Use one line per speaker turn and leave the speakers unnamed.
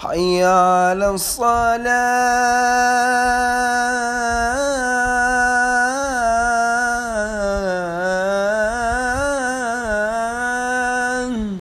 حي على الصلاة